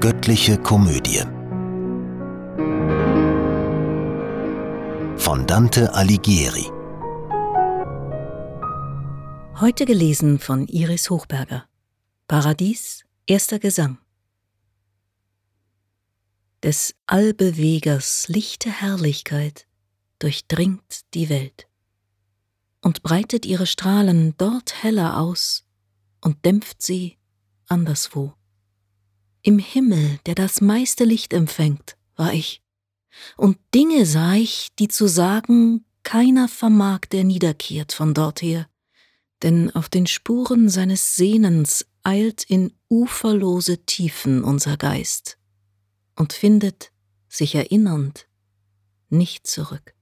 Göttliche Komödie von Dante Alighieri. Heute gelesen von Iris Hochberger. Paradies, erster Gesang. Des Allbewegers lichte Herrlichkeit durchdringt die Welt und breitet ihre Strahlen dort heller aus und dämpft sie anderswo. Im Himmel, der das meiste Licht empfängt, war ich, und Dinge sah ich, die zu sagen keiner vermag, der niederkehrt von dorther, denn auf den Spuren seines Sehnens eilt in uferlose Tiefen unser Geist und findet, sich erinnernd, nicht zurück.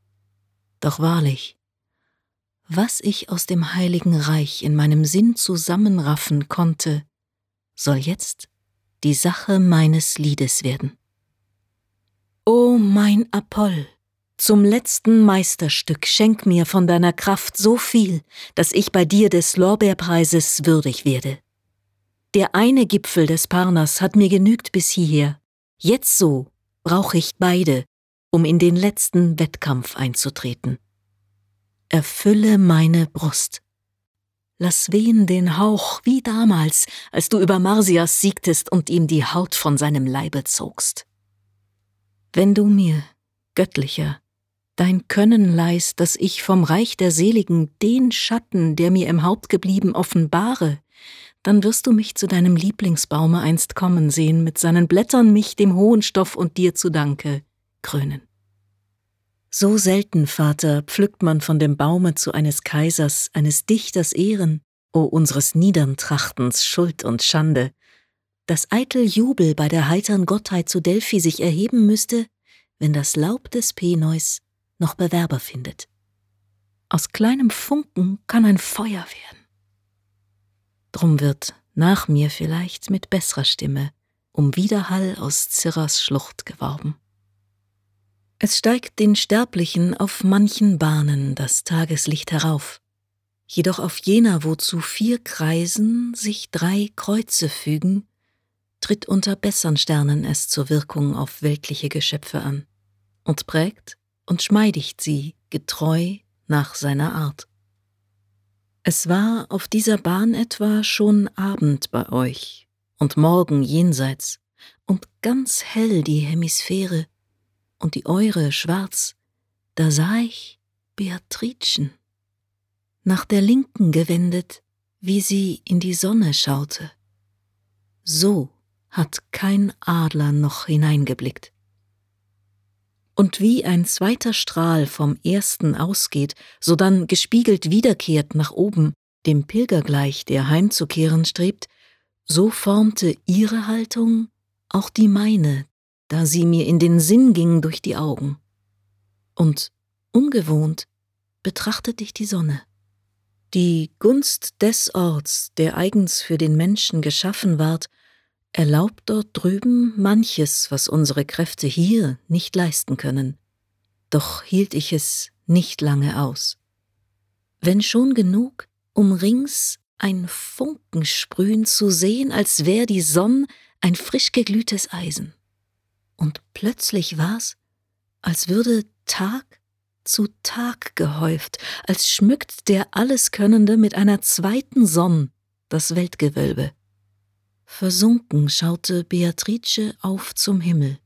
Doch wahrlich, was ich aus dem heiligen Reich in meinem Sinn zusammenraffen konnte, soll jetzt die Sache meines Liedes werden. O mein Apoll, zum letzten Meisterstück schenk mir von deiner Kraft so viel, dass ich bei dir des Lorbeerpreises würdig werde. Der eine Gipfel des Parnas hat mir genügt bis hierher, jetzt so brauch ich beide, um in den letzten Wettkampf einzutreten. Erfülle meine Brust. Lass wehen den Hauch wie damals, als du über Marsias siegtest und ihm die Haut von seinem Leibe zogst. Wenn du mir, göttlicher, dein Können leist, dass ich vom Reich der Seligen den Schatten, der mir im Haupt geblieben, offenbare, dann wirst du mich zu deinem Lieblingsbaume einst kommen sehen, mit seinen Blättern mich dem hohen Stoff und dir zu Danke krönen. So selten, Vater, pflückt man von dem Baume zu eines Kaisers, eines Dichters Ehren, o unseres niedern Trachtens Schuld und Schande, dass eitel Jubel bei der heitern Gottheit zu Delphi sich erheben müsste, wenn das Laub des Peneus noch Bewerber findet. Aus kleinem Funken kann ein Feuer werden. Drum wird nach mir vielleicht mit besserer Stimme um Widerhall aus Zirras Schlucht geworben. Es steigt den Sterblichen auf manchen Bahnen das Tageslicht herauf, jedoch auf jener, wo zu vier Kreisen sich drei Kreuze fügen, tritt unter bessern Sternen es zur Wirkung auf weltliche Geschöpfe an und prägt und schmeidigt sie getreu nach seiner Art. Es war auf dieser Bahn etwa schon Abend bei euch und Morgen jenseits und ganz hell die Hemisphäre, und die eure schwarz, da sah ich Beatricen, nach der Linken gewendet, wie sie in die Sonne schaute. So hat kein Adler noch hineingeblickt. Und wie ein zweiter Strahl vom ersten ausgeht, sodann gespiegelt wiederkehrt nach oben, dem Pilger gleich, der heimzukehren strebt, so formte ihre Haltung auch die meine da sie mir in den Sinn ging durch die Augen. Und ungewohnt betrachtete ich die Sonne. Die Gunst des Orts, der eigens für den Menschen geschaffen ward, erlaubt dort drüben manches, was unsere Kräfte hier nicht leisten können. Doch hielt ich es nicht lange aus. Wenn schon genug, um rings ein Funken sprühen zu sehen, als wär die Sonn ein frisch geglühtes Eisen und plötzlich war's, als würde Tag zu Tag gehäuft, als schmückt der Alleskönnende mit einer zweiten Sonn das Weltgewölbe. Versunken schaute Beatrice auf zum Himmel.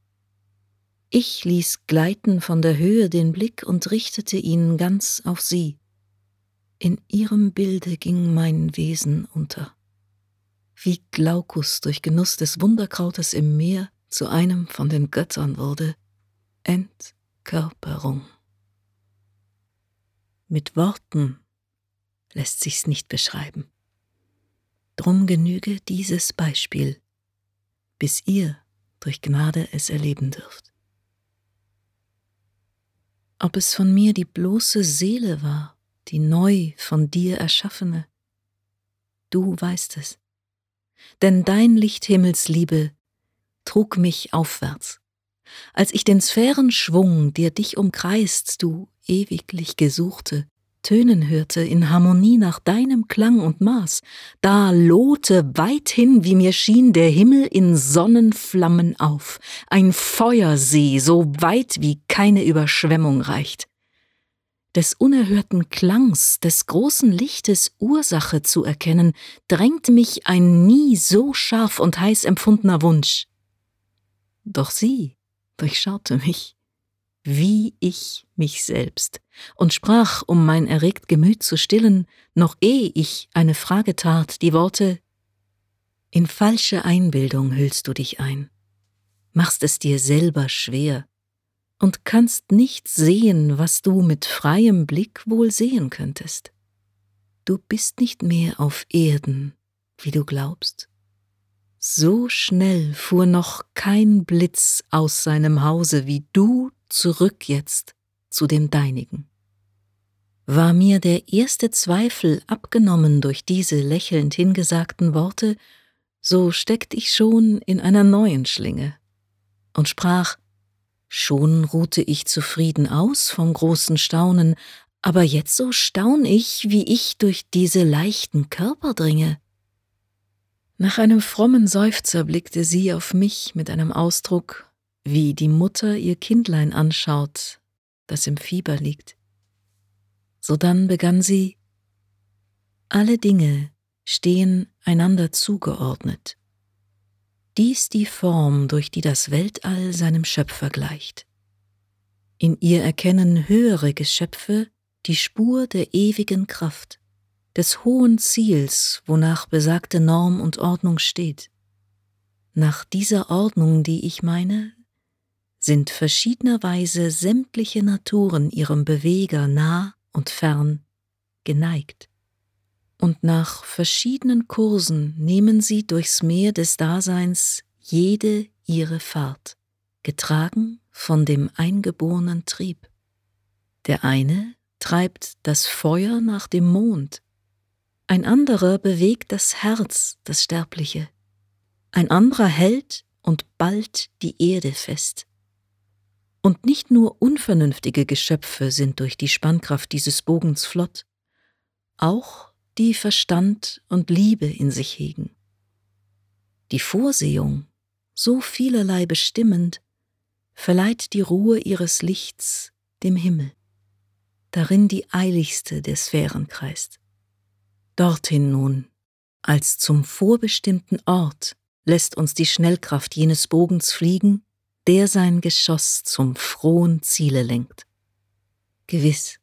Ich ließ gleiten von der Höhe den Blick und richtete ihn ganz auf sie. In ihrem Bilde ging mein Wesen unter. Wie Glaukus durch Genuss des Wunderkrautes im Meer zu einem von den Göttern wurde, Entkörperung. Mit Worten lässt sich's nicht beschreiben. Drum genüge dieses Beispiel, bis ihr durch Gnade es erleben dürft. Ob es von mir die bloße Seele war, die neu von dir erschaffene, du weißt es, denn dein Lichthimmelsliebe trug mich aufwärts. Als ich den Sphärenschwung, der dich umkreist, du ewiglich gesuchte, tönen hörte in Harmonie nach deinem Klang und Maß, da lohte weithin, wie mir schien, der Himmel in Sonnenflammen auf, ein Feuersee, so weit wie keine Überschwemmung reicht. Des unerhörten Klangs, des großen Lichtes Ursache zu erkennen, drängt mich ein nie so scharf und heiß empfundener Wunsch. Doch sie durchschaute mich wie ich mich selbst, und sprach, um mein erregt Gemüt zu stillen, noch ehe ich eine Frage tat, die Worte In falsche Einbildung hüllst du dich ein, machst es dir selber schwer und kannst nicht sehen, was du mit freiem Blick wohl sehen könntest. Du bist nicht mehr auf Erden, wie du glaubst. So schnell fuhr noch kein Blitz aus seinem Hause, wie du zurück jetzt zu dem deinigen. War mir der erste Zweifel abgenommen durch diese lächelnd hingesagten Worte, so steckt ich schon in einer neuen Schlinge und sprach, Schon ruhte ich zufrieden aus vom großen Staunen, aber jetzt so staun ich, wie ich durch diese leichten Körper dringe. Nach einem frommen Seufzer blickte sie auf mich mit einem Ausdruck, wie die Mutter ihr Kindlein anschaut, das im Fieber liegt. Sodann begann sie Alle Dinge stehen einander zugeordnet. Dies die Form, durch die das Weltall seinem Schöpfer gleicht. In ihr erkennen höhere Geschöpfe die Spur der ewigen Kraft, des hohen Ziels, wonach besagte Norm und Ordnung steht. Nach dieser Ordnung, die ich meine, sind verschiedenerweise sämtliche Naturen ihrem Beweger nah und fern geneigt. Und nach verschiedenen Kursen nehmen sie durchs Meer des Daseins jede ihre Fahrt, getragen von dem eingeborenen Trieb. Der eine treibt das Feuer nach dem Mond, ein anderer bewegt das Herz, das Sterbliche, ein anderer hält und ballt die Erde fest. Und nicht nur unvernünftige Geschöpfe sind durch die Spannkraft dieses Bogens flott, auch die Verstand und Liebe in sich hegen. Die Vorsehung, so vielerlei bestimmend, verleiht die Ruhe ihres Lichts dem Himmel, darin die eiligste der Sphären kreist. Dorthin nun, als zum vorbestimmten Ort, lässt uns die Schnellkraft jenes Bogens fliegen, der sein Geschoss zum frohen Ziele lenkt. Gewiss,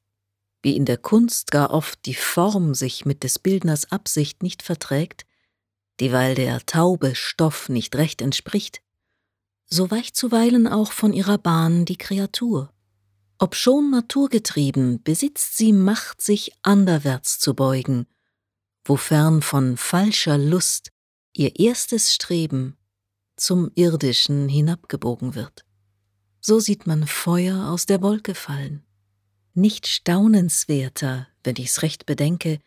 wie in der Kunst gar oft die Form sich mit des Bildners Absicht nicht verträgt, dieweil der taube Stoff nicht recht entspricht, so weicht zuweilen auch von ihrer Bahn die Kreatur. Obschon naturgetrieben, besitzt sie Macht, sich anderwärts zu beugen, wofern von falscher Lust ihr erstes Streben zum Irdischen hinabgebogen wird. So sieht man Feuer aus der Wolke fallen. Nicht staunenswerter, wenn ich's recht bedenke,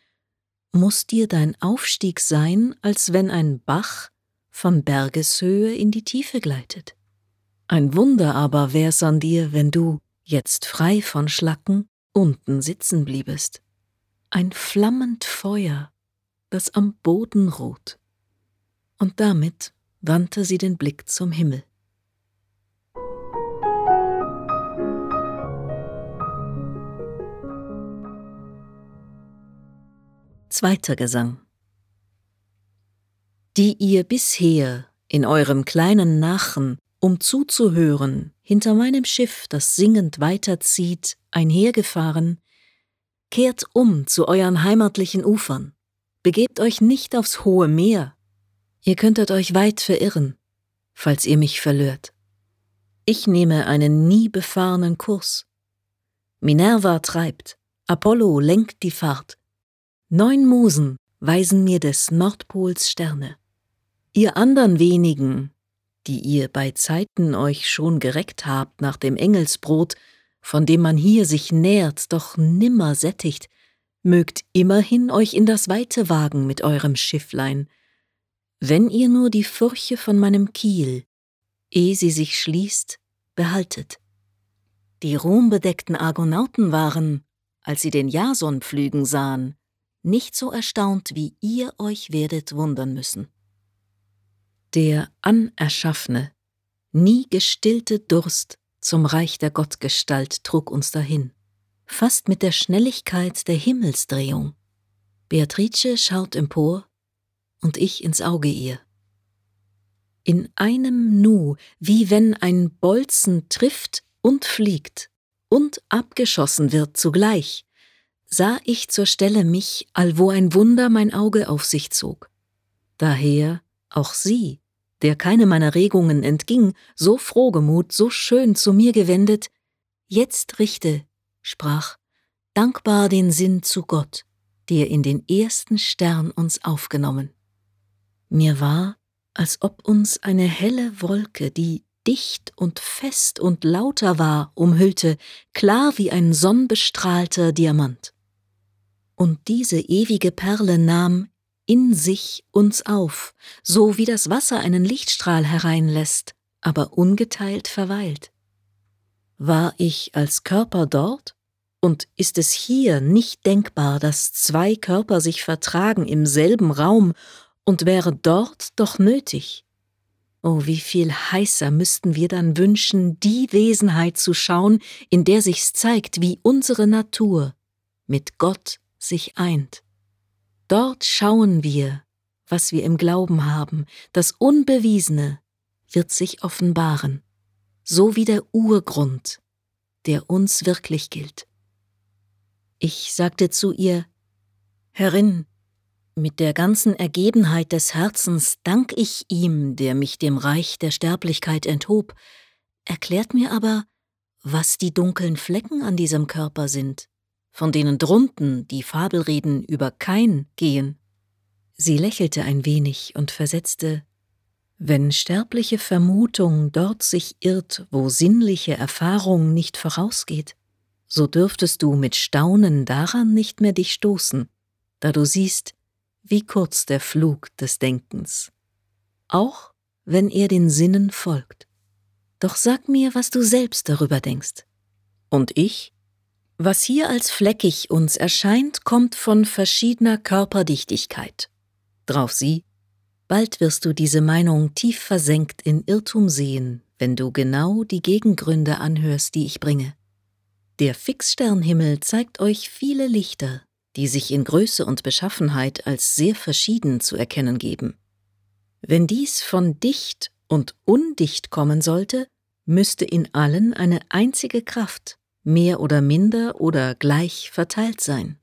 muss dir dein Aufstieg sein, als wenn ein Bach von Bergeshöhe in die Tiefe gleitet. Ein Wunder aber wär's an dir, wenn du, jetzt frei von Schlacken, unten sitzen bliebest. Ein flammend Feuer, das am Boden ruht. Und damit wandte sie den Blick zum Himmel. Zweiter Gesang Die ihr bisher in eurem kleinen Nachen, um zuzuhören, hinter meinem Schiff, das singend weiterzieht, einhergefahren, kehrt um zu euren heimatlichen Ufern, begebt euch nicht aufs hohe Meer, Ihr könntet euch weit verirren, falls ihr mich verlört. Ich nehme einen nie befahrenen Kurs. Minerva treibt, Apollo lenkt die Fahrt. Neun Musen weisen mir des Nordpols Sterne. Ihr andern wenigen, die ihr bei Zeiten euch schon gereckt habt nach dem Engelsbrot, von dem man hier sich nährt, doch nimmer sättigt, mögt immerhin euch in das Weite wagen mit eurem Schifflein, wenn ihr nur die Furche von meinem Kiel, ehe sie sich schließt, behaltet. Die ruhmbedeckten Argonauten waren, als sie den Jason pflügen sahen, nicht so erstaunt, wie ihr euch werdet wundern müssen. Der anerschaffene, nie gestillte Durst zum Reich der Gottgestalt trug uns dahin, fast mit der Schnelligkeit der Himmelsdrehung. Beatrice schaut empor und ich ins Auge ihr. In einem Nu, wie wenn ein Bolzen trifft und fliegt und abgeschossen wird zugleich, sah ich zur Stelle mich, allwo ein Wunder mein Auge auf sich zog. Daher auch sie, der keine meiner Regungen entging, so frohgemut, so schön zu mir gewendet, jetzt richte, sprach, dankbar den Sinn zu Gott, der in den ersten Stern uns aufgenommen. Mir war, als ob uns eine helle Wolke, die dicht und fest und lauter war, umhüllte, klar wie ein sonnbestrahlter Diamant. Und diese ewige Perle nahm in sich uns auf, so wie das Wasser einen Lichtstrahl hereinlässt, aber ungeteilt verweilt. War ich als Körper dort? Und ist es hier nicht denkbar, dass zwei Körper sich vertragen im selben Raum und wäre dort doch nötig? Oh, wie viel heißer müssten wir dann wünschen, die Wesenheit zu schauen, in der sich's zeigt, wie unsere Natur mit Gott sich eint. Dort schauen wir, was wir im Glauben haben, das Unbewiesene wird sich offenbaren, so wie der Urgrund, der uns wirklich gilt. Ich sagte zu ihr, Herrin, mit der ganzen Ergebenheit des Herzens dank ich ihm, der mich dem Reich der Sterblichkeit enthob, erklärt mir aber, was die dunklen Flecken an diesem Körper sind von denen drunten die Fabelreden über Kain gehen. Sie lächelte ein wenig und versetzte Wenn sterbliche Vermutung dort sich irrt, wo sinnliche Erfahrung nicht vorausgeht, so dürftest du mit Staunen daran nicht mehr dich stoßen, da du siehst, wie kurz der Flug des Denkens, auch wenn er den Sinnen folgt. Doch sag mir, was du selbst darüber denkst. Und ich was hier als fleckig uns erscheint, kommt von verschiedener Körperdichtigkeit. Drauf sie, bald wirst du diese Meinung tief versenkt in Irrtum sehen, wenn du genau die Gegengründe anhörst, die ich bringe. Der Fixsternhimmel zeigt euch viele Lichter, die sich in Größe und Beschaffenheit als sehr verschieden zu erkennen geben. Wenn dies von dicht und undicht kommen sollte, müsste in allen eine einzige Kraft, mehr oder minder oder gleich verteilt sein.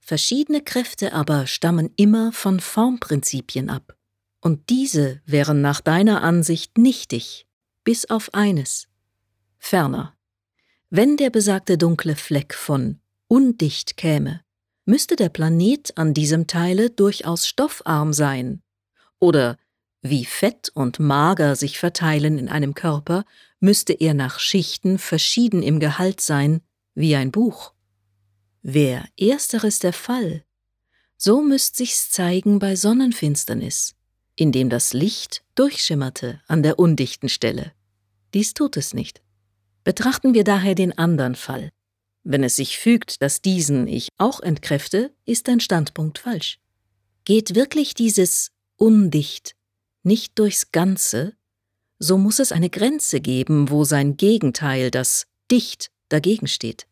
Verschiedene Kräfte aber stammen immer von Formprinzipien ab, und diese wären nach deiner Ansicht nichtig, bis auf eines. Ferner, wenn der besagte dunkle Fleck von undicht käme, müsste der Planet an diesem Teile durchaus stoffarm sein, oder wie Fett und Mager sich verteilen in einem Körper, müsste er nach Schichten verschieden im Gehalt sein, wie ein Buch. Wär ersteres der Fall, so müsst sich's zeigen bei Sonnenfinsternis, indem das Licht durchschimmerte an der undichten Stelle. Dies tut es nicht. Betrachten wir daher den anderen Fall. Wenn es sich fügt, dass diesen ich auch entkräfte, ist dein Standpunkt falsch. Geht wirklich dieses undicht nicht durchs Ganze, so muss es eine Grenze geben, wo sein Gegenteil, das dicht, dagegen steht.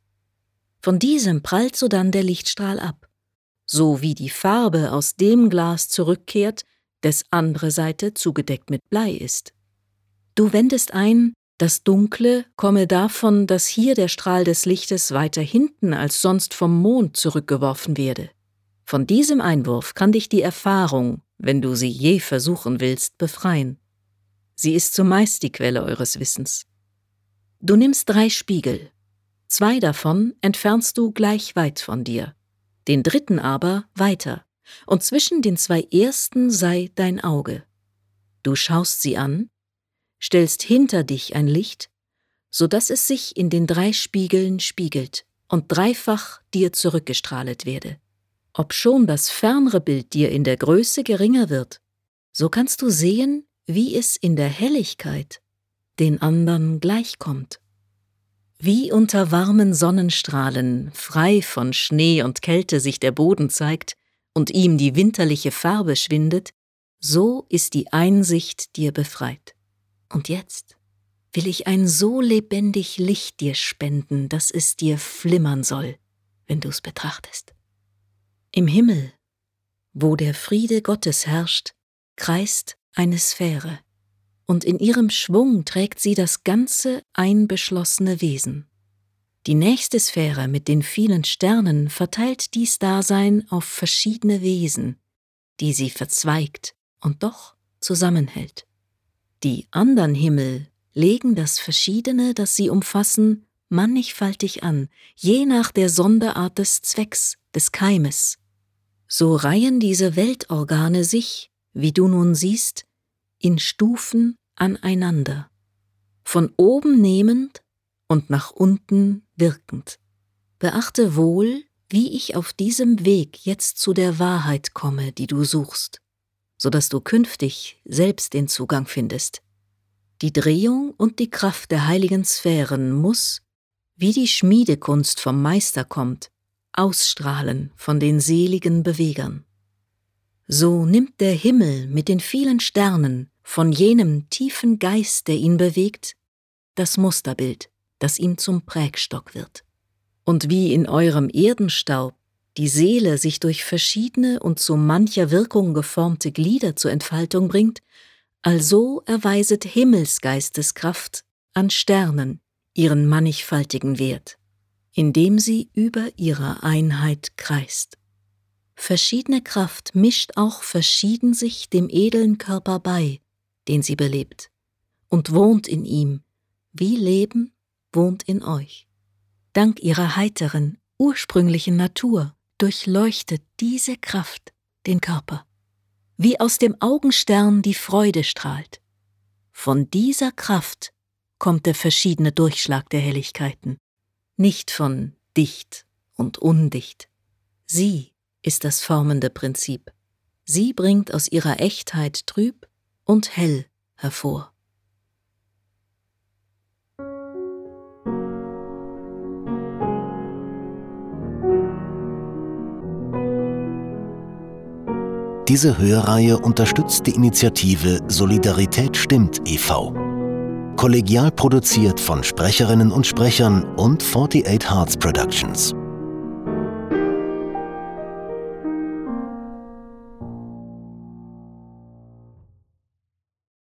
Von diesem prallt sodann der Lichtstrahl ab, so wie die Farbe aus dem Glas zurückkehrt, des andere Seite zugedeckt mit Blei ist. Du wendest ein, das Dunkle komme davon, dass hier der Strahl des Lichtes weiter hinten als sonst vom Mond zurückgeworfen werde. Von diesem Einwurf kann dich die Erfahrung, wenn du sie je versuchen willst, befreien. Sie ist zumeist die Quelle eures Wissens. Du nimmst drei Spiegel. Zwei davon entfernst du gleich weit von dir, den dritten aber weiter, und zwischen den zwei ersten sei dein Auge. Du schaust sie an, stellst hinter dich ein Licht, so dass es sich in den drei Spiegeln spiegelt und dreifach dir zurückgestrahlet werde. Obschon das fernere Bild dir in der Größe geringer wird, so kannst du sehen, wie es in der Helligkeit den anderen gleichkommt. Wie unter warmen Sonnenstrahlen, frei von Schnee und Kälte sich der Boden zeigt und ihm die winterliche Farbe schwindet, so ist die Einsicht dir befreit. Und jetzt will ich ein so lebendig Licht dir spenden, dass es dir flimmern soll, wenn du's betrachtest. Im Himmel, wo der Friede Gottes herrscht, kreist eine Sphäre, und in ihrem Schwung trägt sie das ganze einbeschlossene Wesen. Die nächste Sphäre mit den vielen Sternen verteilt dies Dasein auf verschiedene Wesen, die sie verzweigt und doch zusammenhält. Die andern Himmel legen das Verschiedene, das sie umfassen, mannigfaltig an, je nach der Sonderart des Zwecks, des Keimes. So reihen diese Weltorgane sich, wie du nun siehst, in Stufen aneinander, von oben nehmend und nach unten wirkend. Beachte wohl, wie ich auf diesem Weg jetzt zu der Wahrheit komme, die du suchst, so dass du künftig selbst den Zugang findest. Die Drehung und die Kraft der heiligen Sphären muss, wie die Schmiedekunst vom Meister kommt, ausstrahlen von den seligen Bewegern. So nimmt der Himmel mit den vielen Sternen von jenem tiefen Geist, der ihn bewegt, das Musterbild, das ihm zum Prägstock wird. Und wie in eurem Erdenstaub die Seele sich durch verschiedene und zu mancher Wirkung geformte Glieder zur Entfaltung bringt, also erweiset Himmelsgeisteskraft an Sternen ihren mannigfaltigen Wert, indem sie über ihrer Einheit kreist. Verschiedene Kraft mischt auch verschieden sich dem edlen Körper bei, den sie belebt, und wohnt in ihm, wie Leben wohnt in euch. Dank ihrer heiteren, ursprünglichen Natur durchleuchtet diese Kraft den Körper wie aus dem Augenstern die Freude strahlt. Von dieser Kraft kommt der verschiedene Durchschlag der Helligkeiten, nicht von dicht und undicht. Sie ist das formende Prinzip. Sie bringt aus ihrer Echtheit trüb und hell hervor. Diese Hörreihe unterstützt die Initiative Solidarität stimmt e.V. Kollegial produziert von Sprecherinnen und Sprechern und 48 Hearts Productions.